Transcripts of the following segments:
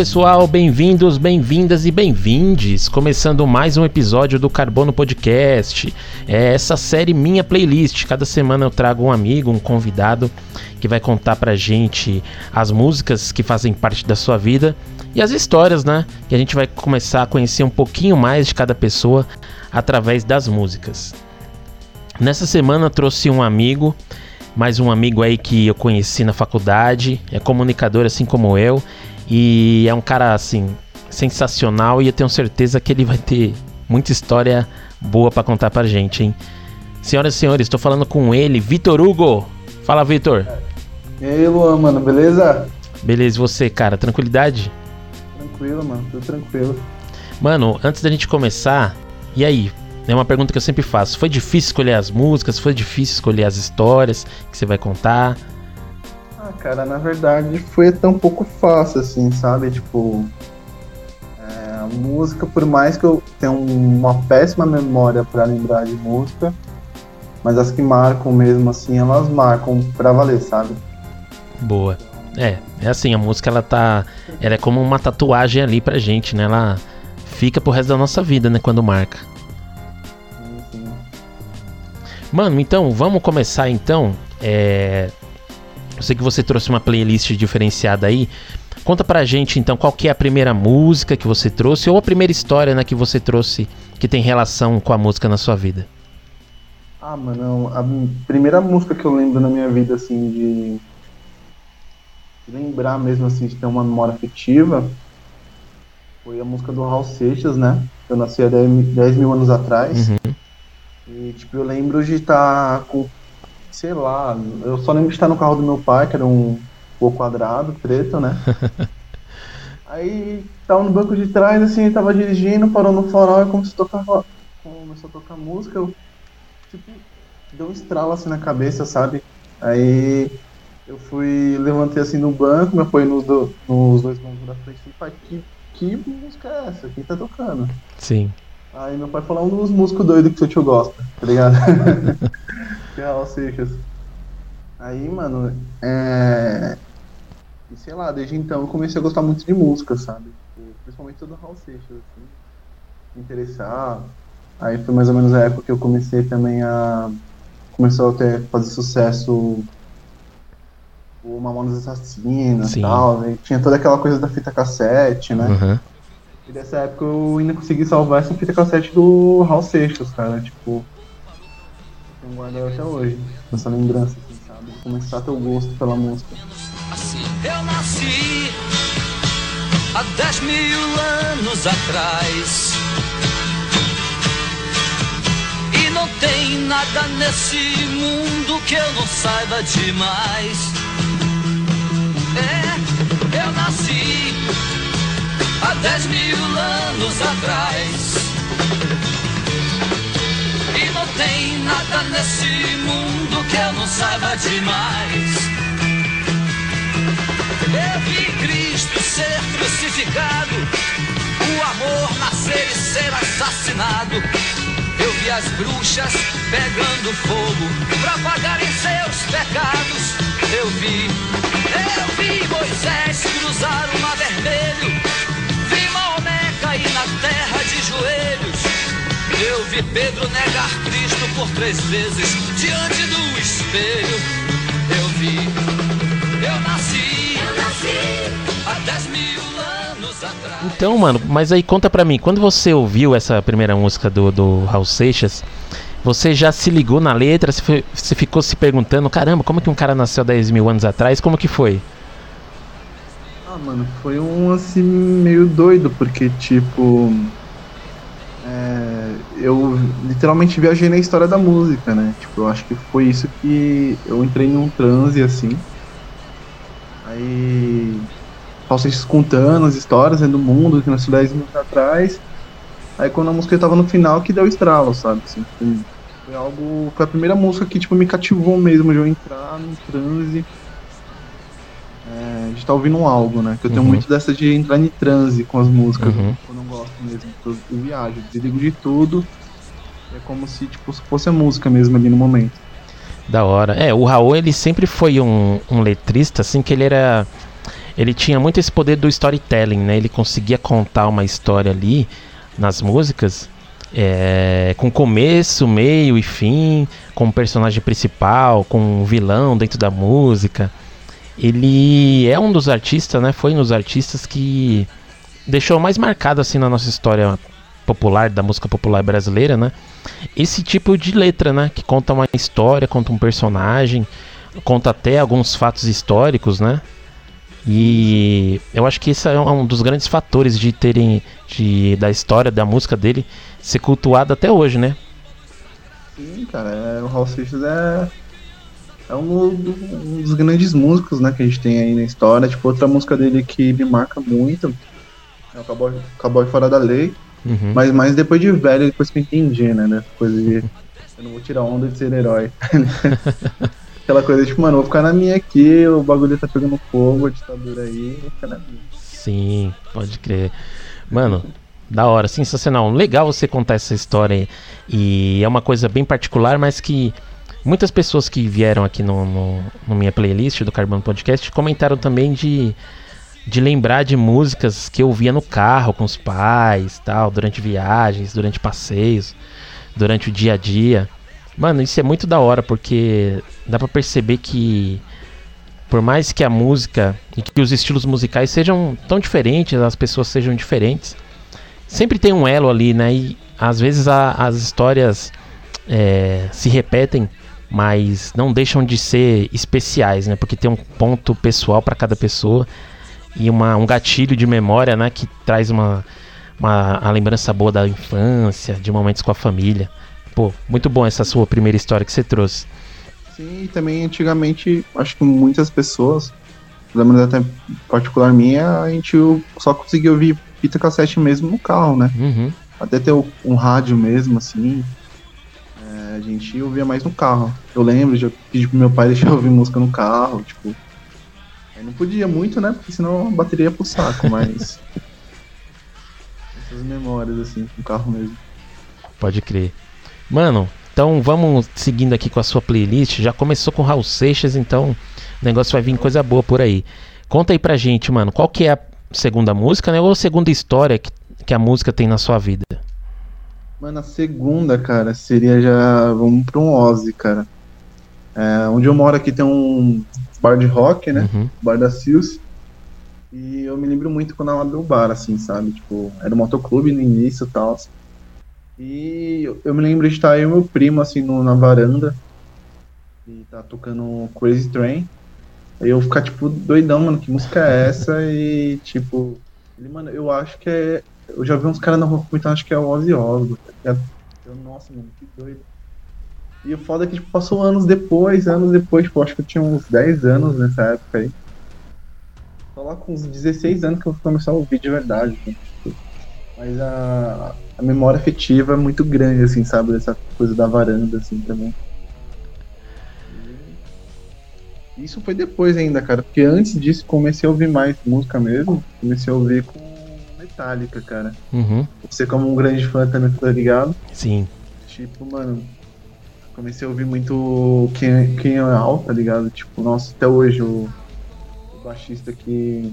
Pessoal, bem-vindos, bem-vindas e bem-vindes. Começando mais um episódio do Carbono Podcast. É essa série minha playlist. Cada semana eu trago um amigo, um convidado que vai contar pra gente as músicas que fazem parte da sua vida e as histórias, né? Que a gente vai começar a conhecer um pouquinho mais de cada pessoa através das músicas. Nessa semana eu trouxe um amigo, mais um amigo aí que eu conheci na faculdade, é comunicador assim como eu e é um cara assim sensacional e eu tenho certeza que ele vai ter muita história boa para contar pra gente, hein? Senhoras e senhores, estou falando com ele, Vitor Hugo. Fala, Vitor. E aí, Luan, mano, beleza? Beleza, e você, cara? Tranquilidade? Tranquilo, mano, tudo tranquilo. Mano, antes da gente começar, e aí? É uma pergunta que eu sempre faço. Foi difícil escolher as músicas? Foi difícil escolher as histórias que você vai contar? Ah, cara, na verdade foi um pouco fácil, assim, sabe? Tipo, é, a música, por mais que eu tenha uma péssima memória para lembrar de música, mas as que marcam mesmo, assim, elas marcam pra valer, sabe? Boa. É, é assim, a música ela tá. Ela é como uma tatuagem ali pra gente, né? Ela fica pro resto da nossa vida, né? Quando marca. Mano, então, vamos começar então. É... Eu sei que você trouxe uma playlist diferenciada aí. Conta pra gente então qual que é a primeira música que você trouxe ou a primeira história né, que você trouxe que tem relação com a música na sua vida. Ah, mano, a primeira música que eu lembro na minha vida, assim, de, de lembrar mesmo, assim, de ter uma memória afetiva, foi a música do Raul Seixas, né? Eu nasci há 10, 10 mil anos atrás. Uhum. E, tipo, eu lembro de estar com, sei lá, eu só lembro de estar no carro do meu pai, que era um Gol quadrado, preto, né? Aí tava no banco de trás, assim, tava dirigindo, parou no farol e começou a tocar, começou a tocar música, eu, tipo, deu um estralo assim na cabeça, sabe? Aí eu fui, levantei assim no banco, me apoiei nos, do, nos dois bancos da frente e falei, que, que música é essa? Quem tá tocando? Sim. Aí meu pai falou um dos músicos doidos que seu tio gosta, tá ligado? que é Raul Seixas. Aí, mano, é. E sei lá, desde então eu comecei a gostar muito de música, sabe? Tipo, Principalmente do Raul Seixas, assim. Me interessar. Aí foi mais ou menos a época que eu comecei também a. Começou a ter, fazer sucesso o Mamonas Assassinas e tal. E tinha toda aquela coisa da fita cassete, né? Uhum. E dessa época eu ainda consegui salvar essa fita cassete do Raul Seixas, cara. Tipo, eu guardado até hoje. Essa lembrança, assim, sabe? Começar a ter o gosto pela música. Assim, eu nasci há 10 mil anos atrás. E não tem nada nesse mundo que eu não saiba demais. Há 10 mil anos atrás. E não tem nada nesse mundo que eu não saiba demais. Eu vi Cristo ser crucificado, o amor nascer e ser assassinado. Eu vi as bruxas pegando fogo pra pagarem seus pecados. Eu vi, eu vi Moisés cruzar o mar vermelho, Cair na terra de joelhos. Eu vi Pedro negar Cristo por três vezes diante do espelho. Eu vi, eu nasci, há 10 mil anos atrás. Então, mano, mas aí conta pra mim, quando você ouviu essa primeira música do, do Raul Seixas, você já se ligou na letra? Você ficou se perguntando, caramba, como que um cara nasceu 10 mil anos atrás? Como que foi? Ah, mano, foi um assim meio doido, porque tipo. é, eu literalmente viajei na história da música, né? Tipo, eu acho que foi isso que eu entrei num transe assim. Aí. Vocês contando as histórias né, do mundo que nasceu 10 minutos atrás. Aí quando a música tava no final que deu estralo, sabe? Assim, foi, foi algo. Foi a primeira música que tipo, me cativou mesmo de eu entrar num transe de estar ouvindo algo, né? Que eu tenho Uhum. muito dessa de entrar em transe com as músicas, Uhum. eu gosto mesmo. Eu, eu viajo, eu desligo de tudo. É como se tipo, fosse a música mesmo ali no momento. Da hora. É, o Raul, ele sempre foi um, um letrista, assim, que ele era. ele tinha muito esse poder do storytelling, né? Ele conseguia contar uma história ali nas músicas é, com começo, meio e fim, com o personagem principal, com um vilão dentro da música. Ele é um dos artistas, né? Foi um dos artistas que deixou mais marcado assim na nossa história popular da música popular brasileira, né? Esse tipo de letra, né? Que conta uma história, conta um personagem, conta até alguns fatos históricos, né? E eu acho que esse é um dos grandes fatores de terem de, da história da música dele ser cultuada até hoje, né? Sim, cara, é, o Raul Seixas é, é um, um, dos grandes músicos né, que a gente tem aí na história. Tipo, outra música dele que me marca muito é o Cowboy, Cowboy Fora da Lei. Uhum. Mas mais depois de velho, depois que eu entendi, né? Dessa coisa de eu não vou tirar onda de ser herói. Aquela coisa, tipo, mano, vou ficar na minha aqui, o bagulho tá pegando fogo, a ditadura aí, vou ficar na minha. Sim, pode crer. Mano, da hora, sensacional. Legal você contar essa história aí. E é uma coisa bem particular, mas que muitas pessoas que vieram aqui no, no, no minha playlist do Carbono Podcast comentaram também de, de lembrar de músicas que eu ouvia no carro com os pais, tal, durante viagens, durante passeios, durante o dia a dia. Mano, isso é muito da hora porque dá para perceber que por mais que a música e que os estilos musicais sejam tão diferentes, as pessoas sejam diferentes, sempre tem um elo ali, né? E às vezes a, as histórias é, se repetem, mas não deixam de ser especiais, né? Porque tem um ponto pessoal para cada pessoa e uma, um gatilho de memória, né? Que traz uma, uma a lembrança boa da infância, de momentos com a família. Pô, muito bom essa sua primeira história que você trouxe. Sim, e também antigamente, acho que muitas pessoas, pelo menos até particular minha, a gente só conseguia ouvir fita cassete mesmo no carro, né? Uhum. Até ter um rádio mesmo, assim. É, a gente ouvia mais no carro. Eu lembro, já pedi pro meu pai deixar eu ouvir música no carro, tipo. Não podia muito, né? Porque senão a bateria ia pro saco, mas. Essas memórias, assim, no carro mesmo. Pode crer. Mano, então vamos seguindo aqui com a sua playlist. Já começou com Raul Seixas, então o negócio vai vir coisa boa por aí. Conta aí pra gente, mano, qual que é a segunda música, né? Ou a segunda história que, que a música tem na sua vida? Mano, a segunda, cara, seria já. Vamos pra um Ozzy, cara. É, onde eu moro aqui tem um bar de rock, né? Uhum. Bar da Seals. E eu me lembro muito quando ela abriu o bar, assim, sabe? Tipo, era um motoclube no início e tal. E eu me lembro de estar aí o meu primo, assim, no, na varanda. E tá tocando Crazy Train. Aí eu ficar, tipo, doidão, mano, que música é essa? E, tipo, ele, mano, eu acho que é. Eu já vi uns caras na rua comentando, acho que é o Ozzy Osbourne. Tá eu, nossa, mano, que doido. E o foda é que, tipo, passou anos depois, anos depois, tipo, acho que eu tinha uns 10 anos nessa época aí. Só lá com uns 16 anos que eu comecei a ouvir de verdade. Tipo. Mas a, a memória afetiva é muito grande, assim, sabe? Dessa coisa da varanda, assim, também. Isso foi depois ainda, cara, porque antes disso comecei a ouvir mais música mesmo. Comecei a ouvir com Metallica, cara. Uhum. Você como um grande fã também, tá ligado? Sim. Tipo, mano, comecei a ouvir muito quem, quem é alto, tá ligado? Tipo, nossa, até hoje o, o baixista que,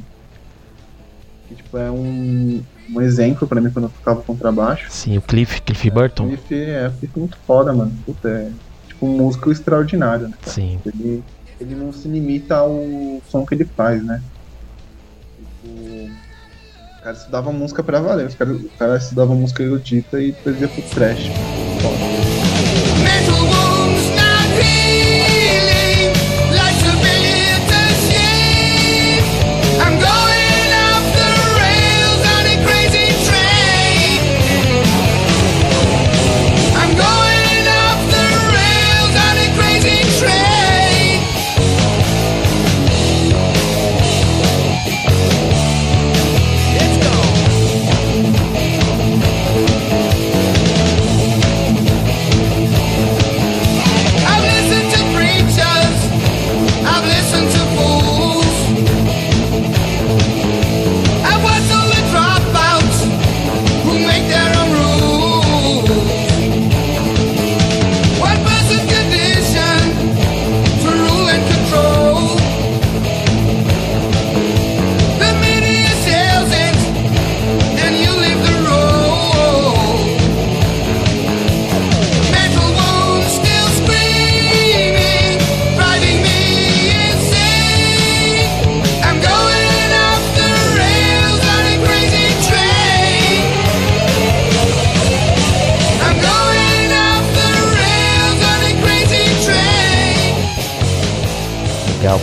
que tipo, é um, um exemplo pra mim quando eu tocava contrabaixo. Sim, o Cliff, Cliff Burton. Cliff é, Cliff é muito foda, mano. Puta, é tipo um músico extraordinário, né? Cara? Sim. Ele, ele não se limita ao som que ele faz, né? Tipo, cara estudava música pra valer, o cara, o cara estudava música erudita e trazia pro trash. Foda.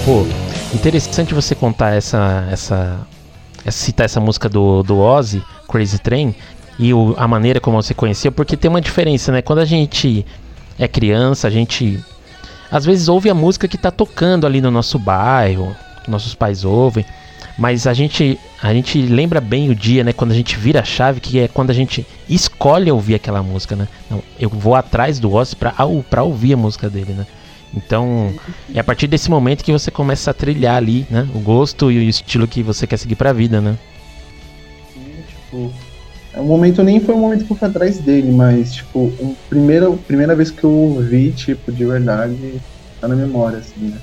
Pô, interessante você contar essa, essa, citar essa música do, do Ozzy, Crazy Train, e o- a maneira como você conhecia, porque tem uma diferença, né? Quando a gente é criança, a gente às vezes ouve a música que tá tocando ali no nosso bairro, nossos pais ouvem, mas a gente a gente lembra bem o dia, né? Quando a gente vira a chave, que é quando a gente escolhe ouvir aquela música, né? Não, eu vou atrás do Ozzy pra, pra ouvir a música dele, né? Então, é a partir desse momento que você começa a trilhar ali, né? O gosto e o estilo que você quer seguir pra vida, né? Sim, tipo, é um momento nem foi um momento que eu fui atrás dele, mas tipo, um primeira, primeira vez que eu ouvi, tipo, de verdade, tá na memória, assim, né?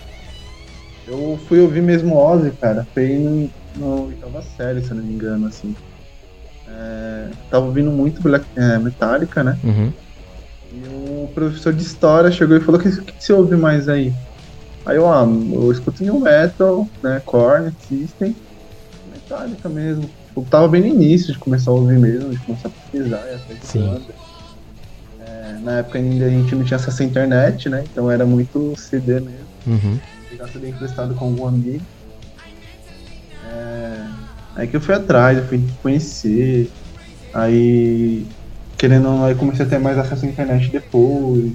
Eu fui ouvir mesmo Ozzy, cara, foi no, no oitava série, se eu não me engano, assim. É, tava ouvindo muito Black, é, Metallica, né? Uhum. E o professor de história chegou e falou: O que, que, que você ouve mais aí? Aí eu, ah, eu escuto new metal, né? Korn, System, Metallica mesmo. Eu tava bem no início de começar a ouvir mesmo, de começar a pesquisar e de Sim. É, na época ainda a gente não tinha acesso à internet, né? Então era muito CD mesmo, Uhum. pegar tudo emprestado com algum amigo. É, aí que eu fui atrás, eu fui conhecer. Aí querendo ou não, aí comecei a ter mais acesso à internet depois.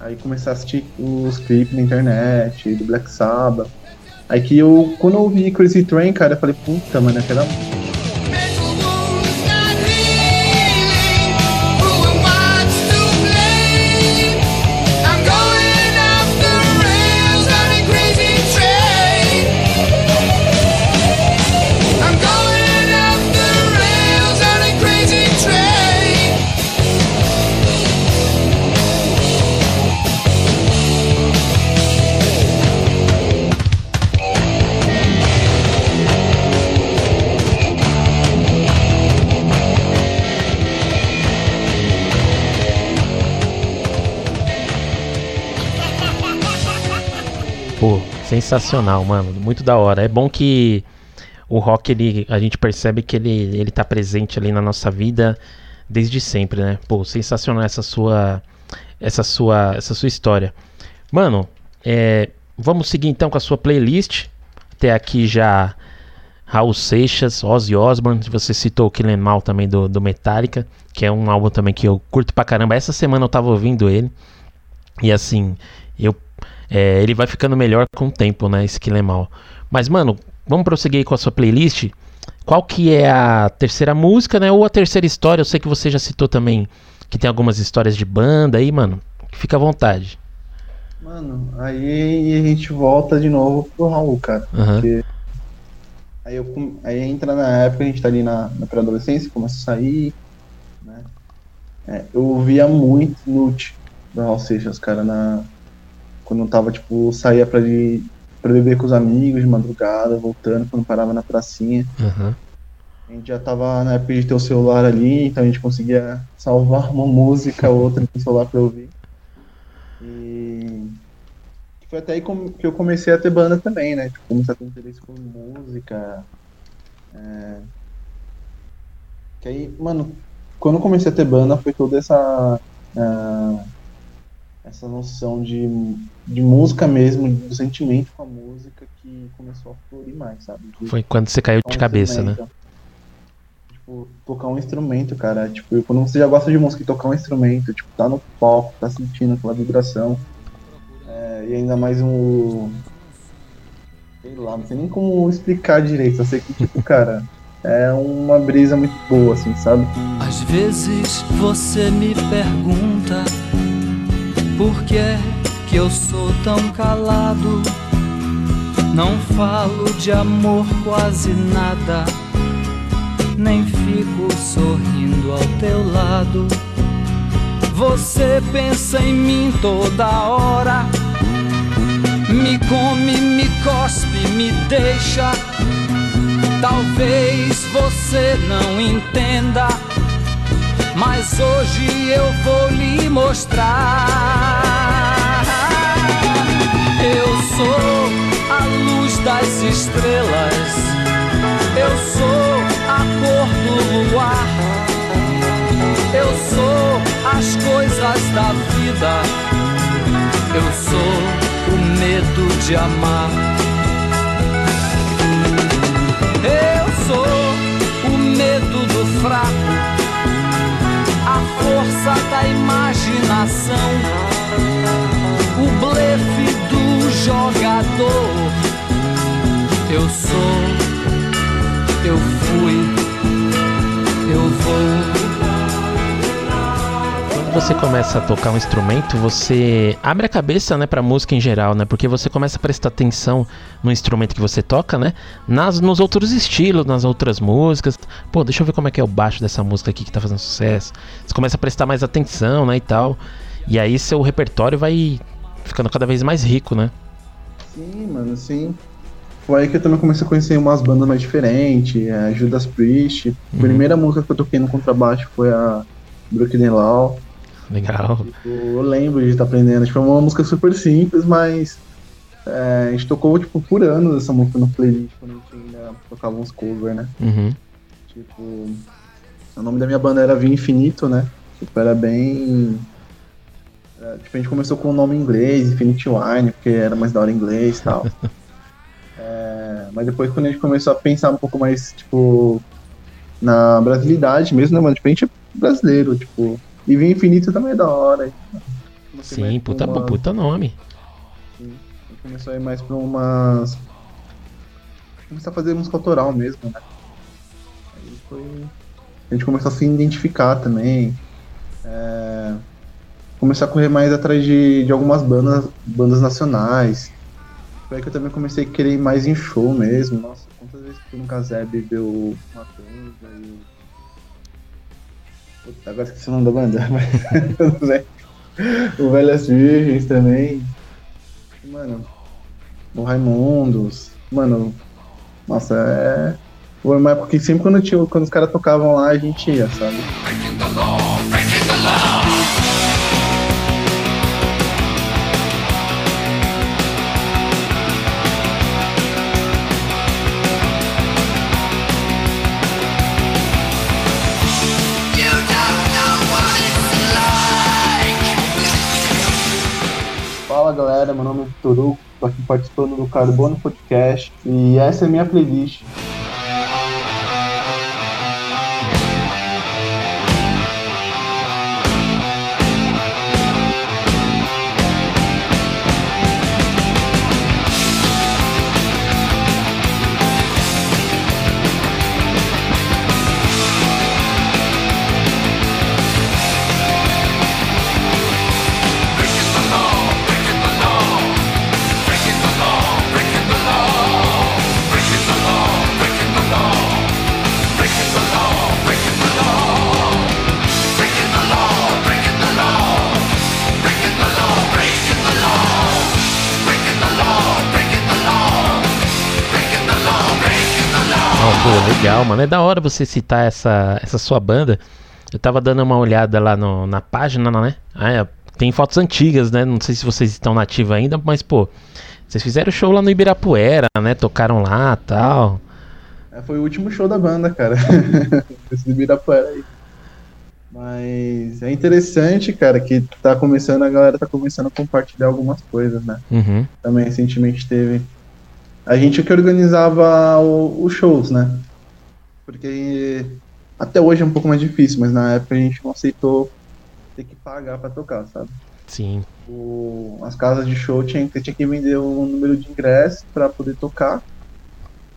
Aí comecei a assistir os clipes na internet, do Black Sabbath. Aí que eu, quando eu ouvi Crazy Train, cara, eu falei, puta, mano, aquela. Mental sensacional, mano. Muito da hora. É bom que o rock, ele, a gente percebe que ele, ele tá presente ali na nossa vida desde sempre, né? Pô, sensacional essa sua essa sua essa sua história. Mano, é, vamos seguir então com a sua playlist. Até aqui já Raul Seixas, Ozzy Osbourne, você citou o Killing Mal também do, do Metallica, que é um álbum também que eu curto pra caramba. Essa semana eu tava ouvindo ele. E assim, eu é, ele vai ficando melhor com o tempo, né? Esse Kill Em All. Mas, mano, vamos prosseguir com a sua playlist. Qual que é a terceira música, né? Ou a terceira história? Eu sei que você já citou também que tem algumas histórias de banda aí, mano. Fica à vontade. Mano, aí a gente volta de novo pro Raul, cara. Aham. Porque aí, eu, aí entra na época, a gente tá ali na, na pré-adolescência, começa a sair, né? É, eu ouvia muito Nute do Raul Seixas, cara, na, quando eu tava, tipo, saía pra, ir, pra beber com os amigos de madrugada, voltando, quando parava na pracinha. Aham. A gente já tava na época de ter o celular ali, então a gente conseguia salvar uma música ou outra no celular pra ouvir. E foi até aí que eu comecei a ter banda também, né? Tipo, comecei a ter interesse por música. é. Que aí, mano, quando eu comecei a ter banda foi toda essa. ah, essa noção de, de música mesmo, do sentimento com a música que começou a florir mais, sabe? De- Foi quando você caiu de um cabeça, né? Tipo, tocar um instrumento, cara. Tipo, quando você já gosta de música e tocar um instrumento, tipo, tá no palco, tá sentindo aquela vibração. É, e ainda mais um. Sei lá, não sei nem como explicar direito. Eu sei que, tipo, cara, é uma brisa muito boa, assim, sabe? Às vezes você me pergunta por que é que eu sou tão calado. Não falo de amor quase nada, nem fico sorrindo ao teu lado. Você pensa em mim toda hora, me come, me cospe, me deixa. Talvez você não entenda, mas hoje eu vou lhe mostrar. Eu sou a luz das estrelas, eu sou a cor do luar, eu sou as coisas da vida, eu sou o medo de amar. Eu sou o medo do fraco, sou, eu fui, eu vou. Quando você começa a tocar um instrumento, você abre a cabeça, né, pra música em geral, né? Porque você começa a prestar atenção no instrumento que você toca, né? Nas, nos outros estilos, nas outras músicas. Pô, deixa eu ver como é que é o baixo dessa música aqui que tá fazendo sucesso. Você começa a prestar mais atenção, né, e tal. E aí seu repertório vai ficando cada vez mais rico, né? Sim, mano, sim. Foi aí que eu também comecei a conhecer umas bandas mais diferentes, a Judas Priest. A primeira música que eu toquei no contrabaixo foi a Brooklyn Law. Legal. Tipo, eu lembro de estar aprendendo. Tipo, é uma música super simples, mas é, a gente tocou tipo, por anos essa música no playlist, quando a gente ainda tocava uns covers, né? Uhum. Tipo, o nome da minha banda era Vinho Infinito, né? Tipo, era bem. é, tipo, a gente começou com o nome em inglês, Infinity Wine, porque era mais da hora em inglês e tal. Mas depois, quando a gente começou a pensar um pouco mais, tipo, na brasilidade mesmo, né, mano? Tipo, a gente é brasileiro, tipo. E Vinho Infinito também é da hora. Sim, puta, uma- puta nome. Sim. Começou a ir mais pra umas. Começar a fazer música autoral mesmo, né? Aí foi. A gente começou a se identificar também. É... Começar a correr mais atrás de, de algumas bandas, bandas nacionais. Foi aí que eu também comecei a querer ir mais em show mesmo. Nossa, quantas vezes fui no Caseb ver o Matanza e. Puta, agora esqueci o nome da banda, mas sei. O Velhas Virgens também. Mano, o Raimundos. Mano, nossa, é. Foi uma época que sempre quando, tinha, quando os caras tocavam lá, a gente ia, sabe? Meu nome é Hugo, tô aqui participando do Carbono Podcast e essa é minha playlist. Pô, legal, mano. É da hora você citar essa, essa sua banda. Eu tava dando uma olhada lá no- na página, né? Ah, é, tem fotos antigas, né? Não sei se vocês estão nativos ainda, mas, pô, vocês fizeram show lá no Ibirapuera, né? Tocaram lá tal. É, foi o último show da banda, cara. Esse do Ibirapuera aí. Mas é interessante, cara, que tá começando, a galera tá começando a compartilhar algumas coisas, né? Uhum. Também recentemente teve. A gente que organizava os shows, né? Porque até hoje é um pouco mais difícil, mas na época a gente não aceitou ter que pagar pra tocar, sabe? Sim. O- as casas de show tinha, tinha que vender um número de ingressos pra poder tocar.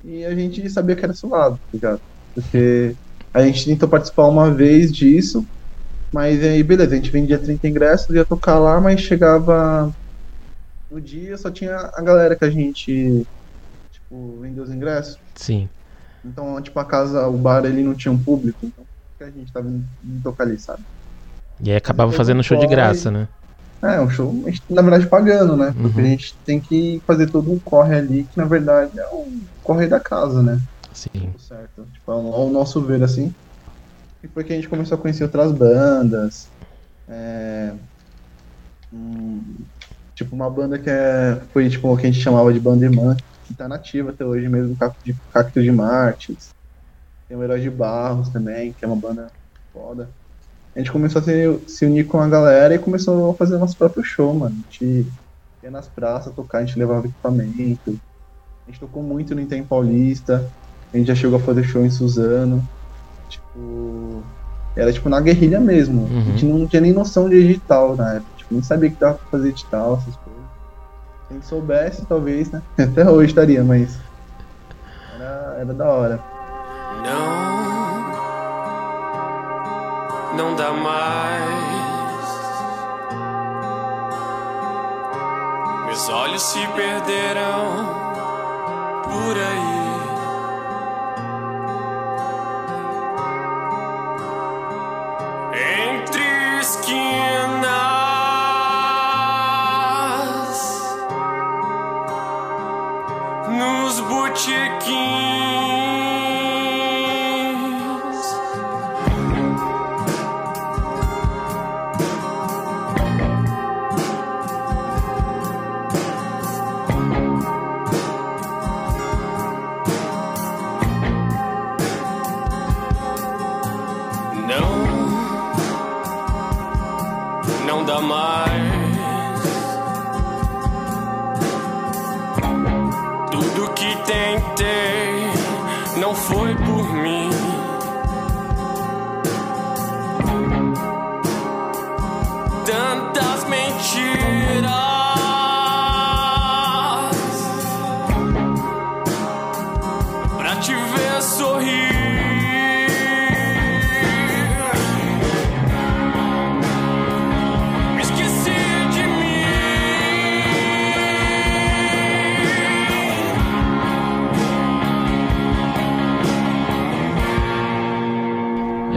E a gente sabia que era suado, tá ligado? Porque a gente tentou participar uma vez disso, mas aí beleza, a gente vendia 30 ingressos, ia tocar lá, mas chegava no dia só tinha a galera que a gente tipo, vendeu os ingressos. Sim. Então, tipo, a casa, o bar ele não tinha um público, então que a gente tava indo tocar ali, sabe? E aí acabava fazendo não show de graça, né? É, um show, a gente, na verdade, pagando, né? Porque Uhum. a gente tem que fazer todo um corre ali, que na verdade é o corre da casa, né? Sim. Certo. Tipo, ao, ao nosso ver, assim. E foi que a gente começou a conhecer outras bandas. É, hum, tipo, uma banda que é, foi, tipo, o que a gente chamava de banda irmã, que tá nativa até hoje mesmo, Cacto de, Cacto de Martins. Tem o Herói de Barros também, que é uma banda foda. A gente começou a se, se unir com a galera e começou a fazer nosso próprio show, mano. A gente ia nas praças tocar, a gente levava equipamento. A gente tocou muito no Item Paulista. A gente já chegou a fazer show em Suzano. Tipo. Era tipo na guerrilha mesmo. Uhum. A gente não tinha nem noção de digital na época. Tipo, nem sabia que dava pra fazer digital, essas gente soubesse, talvez, né? Até hoje estaria, mas. Era, era da hora. Não, não dá mais. Meus olhos se perderão por aí.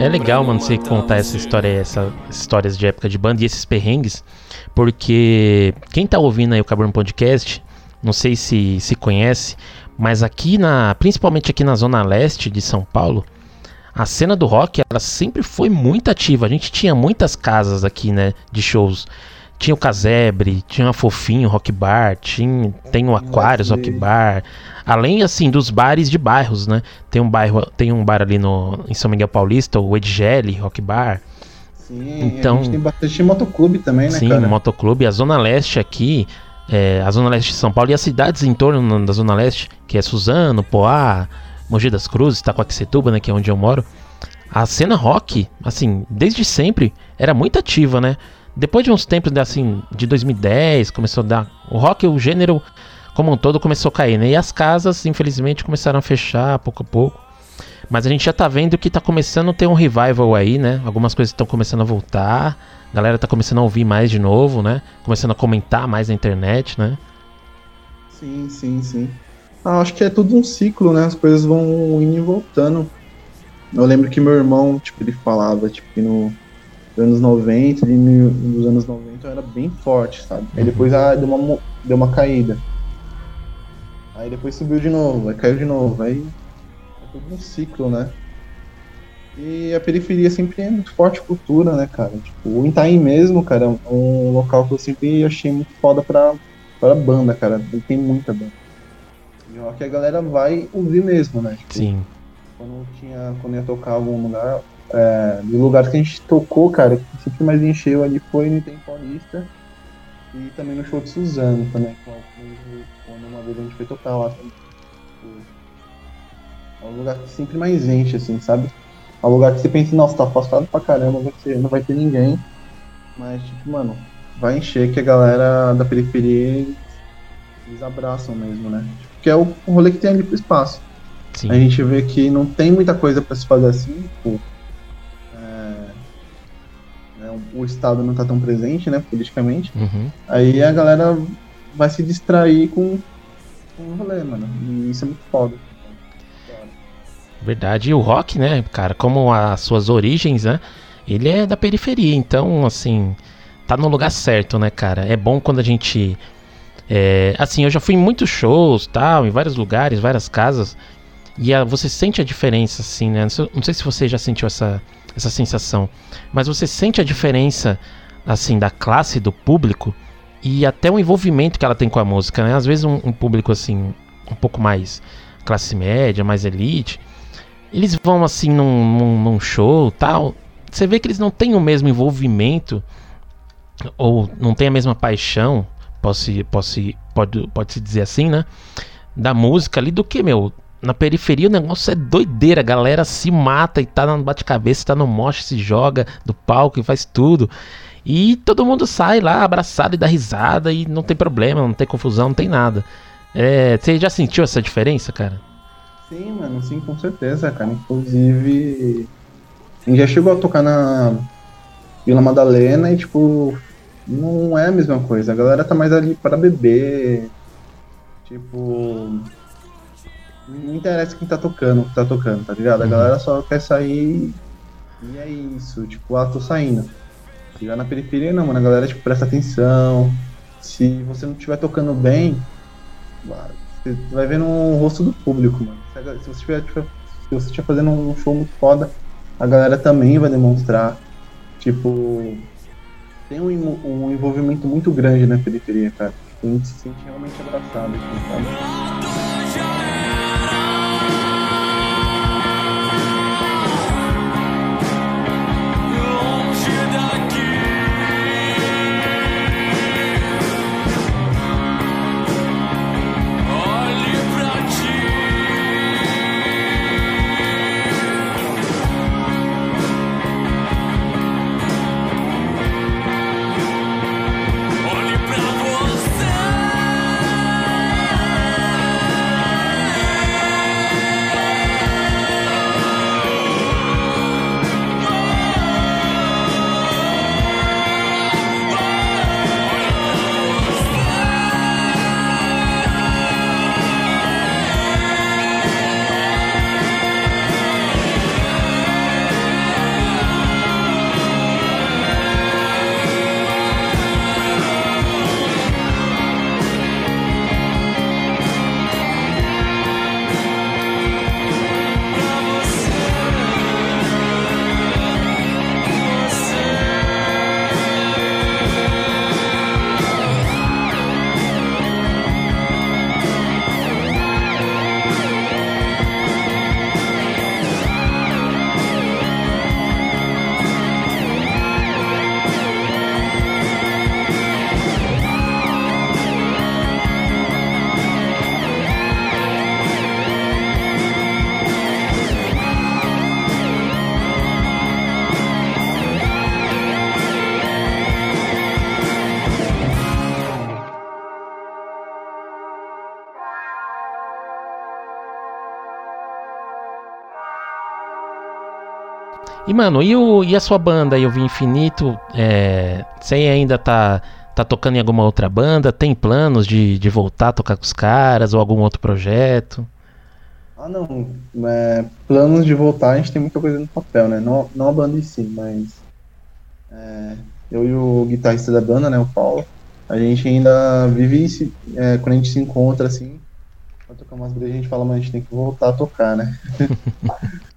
É legal, mano, você contar essa história, essas histórias de época de banda e esses perrengues, porque quem tá ouvindo aí o Carbono Podcast, não sei se se conhece, mas aqui na, principalmente aqui na zona leste de São Paulo, a cena do rock, ela sempre foi muito ativa. A gente tinha muitas casas aqui, né, de shows. Tinha o Casebre, tinha a Fofinho Rock Bar, tinha, tem o Aquários Rock Bar. Além, assim, dos bares de bairros, né? Tem um bairro, tem um bar ali no, em São Miguel Paulista, o Edgele Rock Bar. Sim, Então- a gente tem bastante motoclube também, né, Sim, cara? motoclube. A Zona Leste aqui, é, a Zona Leste de São Paulo e as cidades em torno da Zona Leste, que é Suzano, Poá, Mogi das Cruzes, Itacoaquecetuba, né, que é onde eu moro. A cena rock, assim, desde sempre, era muito ativa, né? Depois de uns tempos, assim, de 2010, começou a dar... O rock, o gênero como um todo, começou a cair, né? E as casas, infelizmente, começaram a fechar pouco a pouco. Mas a gente já tá vendo que tá começando a ter um revival aí, né? Algumas coisas estão começando a voltar. A galera tá começando a ouvir mais de novo, né? Começando a comentar mais na internet, né? Sim, sim, sim. Ah, acho que é tudo um ciclo, né? As coisas vão indo e voltando. Eu lembro que meu irmão, tipo, ele falava, tipo, que no nos anos 90, de mil, nos anos 90 era bem forte, sabe? Aí depois ah, deu, uma, deu uma caída. Aí depois subiu de novo, aí caiu de novo. Aí é tudo um ciclo, né? E a periferia sempre é muito forte cultura, né, cara? Tipo, o Itaim mesmo, cara, é um local que eu sempre achei muito foda pra, pra banda, cara. Ele tem muita banda. E rock a galera vai ouvir mesmo, né? Tipo, Sim. quando tinha quando ia tocar algum lugar é, dos lugares que a gente tocou cara que sempre mais encheu ali foi no Item Paulista e também no show de Suzano também quando quando uma vez a gente foi tocar lá também. é um lugar que sempre mais enche assim sabe é um lugar que você pensa nossa tá afastado pra caramba vai ser, não vai ter ninguém mas tipo mano vai encher que a galera da periferia eles, abraçam mesmo né que é o rolê que tem ali pro espaço Sim. a gente vê que não tem muita coisa para se fazer assim, tipo, é, o Estado não tá tão presente, né, politicamente. Uhum. Aí a galera vai se distrair com, com o rolê, mano. E isso é muito foda. Verdade. E o rock, né, cara, como as suas origens, né? Ele é da periferia, então, assim, tá no lugar certo, né, cara? É bom quando a gente. é, assim, eu já fui em muitos shows, tal, em vários lugares, várias casas. E a- você sente a diferença, assim, né? Não sei, se você já sentiu essa, essa sensação, mas você sente a diferença, assim, da classe do público e até o envolvimento que ela tem com a música, né? Às vezes um, um público, assim, um pouco mais classe média, mais elite, eles vão, assim, num, num, num show tal. Você vê que eles não têm o mesmo envolvimento ou não têm a mesma paixão posso, posso, pode, pode se dizer assim, né? Da música ali do que, meu? Na periferia o negócio é doideira, a galera se mata e tá no bate-cabeça, tá no moche, se joga do palco e faz tudo. E todo mundo sai lá abraçado e dá risada e não tem problema, não tem confusão, não tem nada. É, você já sentiu essa diferença, cara? Sim, mano, sim, com certeza, cara. Inclusive, já chegou a tocar na Vila Madalena e, tipo, não é a mesma coisa. A galera tá mais ali para beber. Tipo. Não interessa quem tá tocando, o que tá tocando, tá ligado? A Uhum. galera só quer sair e é isso. Tipo, ah, tô saindo. Já na periferia não, mano. A galera, tipo, presta atenção. Se você não estiver tocando bem, você vai ver no rosto do público, mano. Se Se você estiver tipo, se você estiver fazendo um show muito foda, a galera também vai demonstrar. Tipo, tem um, um envolvimento muito grande na periferia, cara. A gente se sente realmente abraçado, assim, E, mano, e, o, e a sua banda aí, o Infinito? É, você ainda tá, tá tocando em alguma outra banda? Tem planos de, de voltar a tocar com os caras ou algum outro projeto? Ah, não. É, planos de voltar, a gente tem muita coisa no papel, né? Não, não a banda em si, mas. é, eu e o guitarrista da banda, né, o Paulo, a gente ainda vive. se- é, quando a gente se encontra assim, pra tocar umas brejas, a gente fala, mas a gente tem que voltar a tocar, né?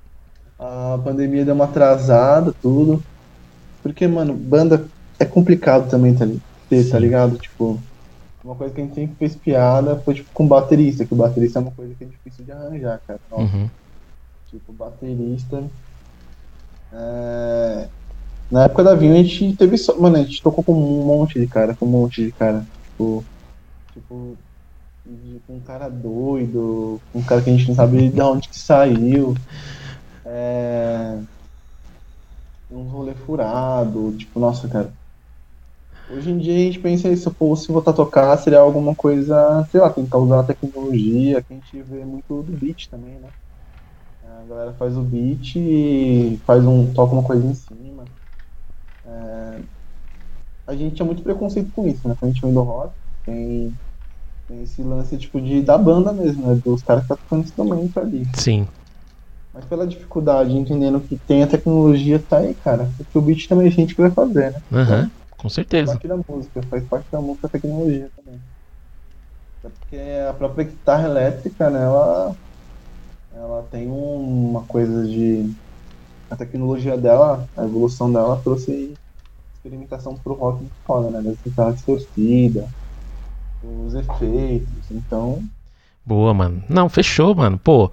a pandemia deu uma atrasada, tudo. Porque, mano, banda é complicado também, tá, ter, tá ligado? Tipo, uma coisa que a gente sempre fez piada foi tipo com baterista, que o baterista é uma coisa que é difícil de arranjar, cara. Uhum. Tipo, baterista. é, Na época da Vinho a gente teve só. Mano, a gente tocou com um monte de cara, com um monte de cara. Tipo. Tipo. Com um cara doido, com um cara que a gente não sabe de onde que saiu. É. Um rolê furado, tipo, nossa, cara. Hoje em dia a gente pensa isso, pô, se voltar a tocar seria alguma coisa, sei lá, tentar usar a tecnologia, que a gente vê muito do beat também, né? A galera faz o beat e faz um, toca uma coisa em cima. É, a gente tinha muito preconceito com isso, né? Quando a gente vem do rock, tem, tem esse lance tipo de da banda mesmo, né? Dos caras que tá tocando instrumento ali. Sim. Mas pela dificuldade, entendendo que tem a tecnologia, tá aí, cara. Porque o beat também a gente que vai fazer, né? Aham. Com Faz certeza. parte da música, faz parte da música a tecnologia também. Até porque a própria guitarra elétrica, né, ela, ela tem um- uma coisa de. A tecnologia dela, a evolução dela trouxe experimentação pro rock muito foda, né? Das guitarras distorcidas, os efeitos, então. Boa, mano. Não, fechou, mano. Pô,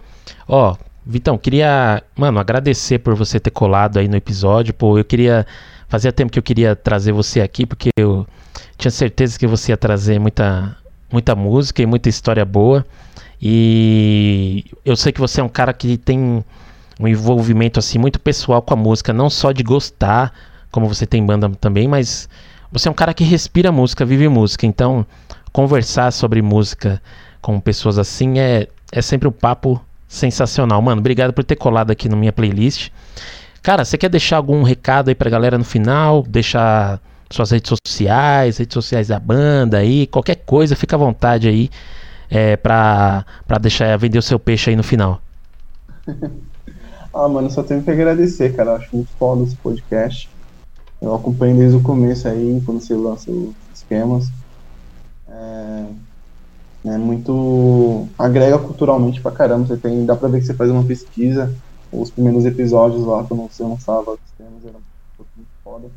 ó, Vitão, queria, mano, agradecer por você ter colado aí no episódio. Pô, eu queria. Fazia tempo que eu queria trazer você aqui, porque eu, Tinha certeza que você ia trazer muita, muita música e muita história boa. E eu sei que você é um cara que tem um envolvimento assim muito pessoal com a música, não só de gostar, como você tem banda também, mas você é um cara que respira música, vive música. Então, conversar sobre música com pessoas assim é, é sempre um papo sensacional. Mano, obrigado por ter colado aqui na minha playlist. Cara, você quer deixar algum recado aí pra galera no final? Deixar suas redes sociais, redes sociais da banda aí, qualquer coisa, fica à vontade aí é, pra, pra deixar vender o seu peixe aí no final. Ah, mano, só tenho que agradecer, cara. Acho muito foda esse podcast. Eu acompanho desde o começo aí, quando você lança os esquemas. É, é muito. agrega culturalmente pra caramba. Você tem. Dá pra ver que você faz uma pesquisa. Os primeiros episódios lá, quando você lançava os esquemas, era muito foda.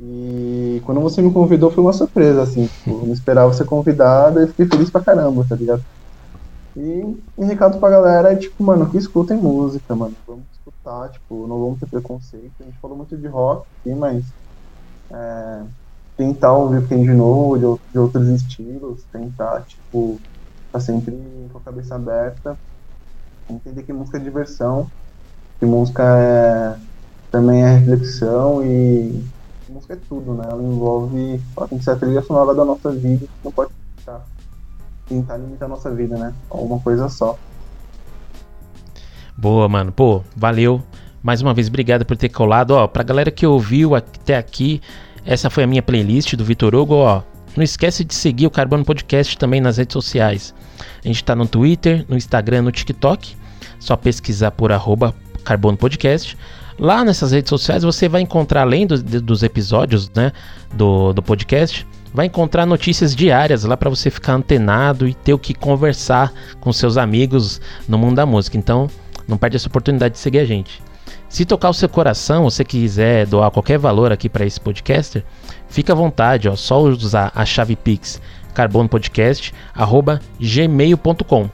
E quando você me convidou foi uma surpresa, assim. Tipo, eu não esperava ser convidado e fiquei feliz pra caramba, tá ligado? E, e recado pra galera é tipo, mano, que escutem música, mano. Vamos escutar, tipo, não vamos ter preconceito. A gente falou muito de rock aqui, mas é, tentar ouvir o de novo, de, de outros estilos, tentar, tipo, tá sempre com a cabeça aberta, entender que música é diversão, que música é também é reflexão e música é tudo, né? Ela envolve, ela tem que ser a trilha sonora da nossa vida, não pode ficar tentar limitar a nossa vida, né? A uma coisa só. Boa, mano. Pô, valeu. Mais uma vez, obrigado por ter colado. Ó, pra galera que ouviu até aqui, essa foi a minha playlist do Vitor Hugo, ó. Não esquece de seguir o Carbono Podcast também nas redes sociais. A gente tá no Twitter, no Instagram, no TikTok. Só pesquisar por arroba Carbono Podcast. Lá nessas redes sociais você vai encontrar, além do- dos episódios né, do, do podcast, vai encontrar notícias diárias lá para você ficar antenado e ter o que conversar com seus amigos no mundo da música. Então, não perde essa oportunidade de seguir a gente. Se tocar o seu coração, ou você quiser doar qualquer valor aqui para esse podcaster, fica à vontade, ó, só usar a chave Pix carbonopodcast@gmail.com.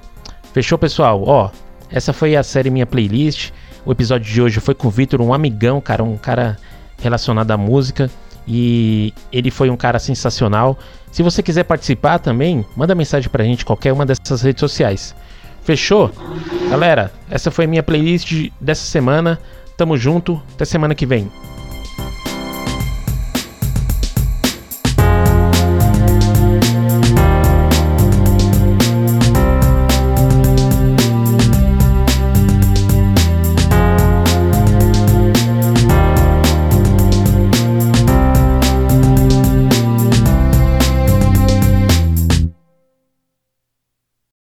Fechou, pessoal? Ó, essa foi a série minha playlist. O episódio de hoje foi com o Vitor, um amigão, cara, um cara relacionado à música e ele foi um cara sensacional. Se você quiser participar também, manda mensagem pra gente qualquer uma dessas redes sociais. Fechou? Galera, essa foi a minha playlist dessa semana. Tamo junto, até semana que vem.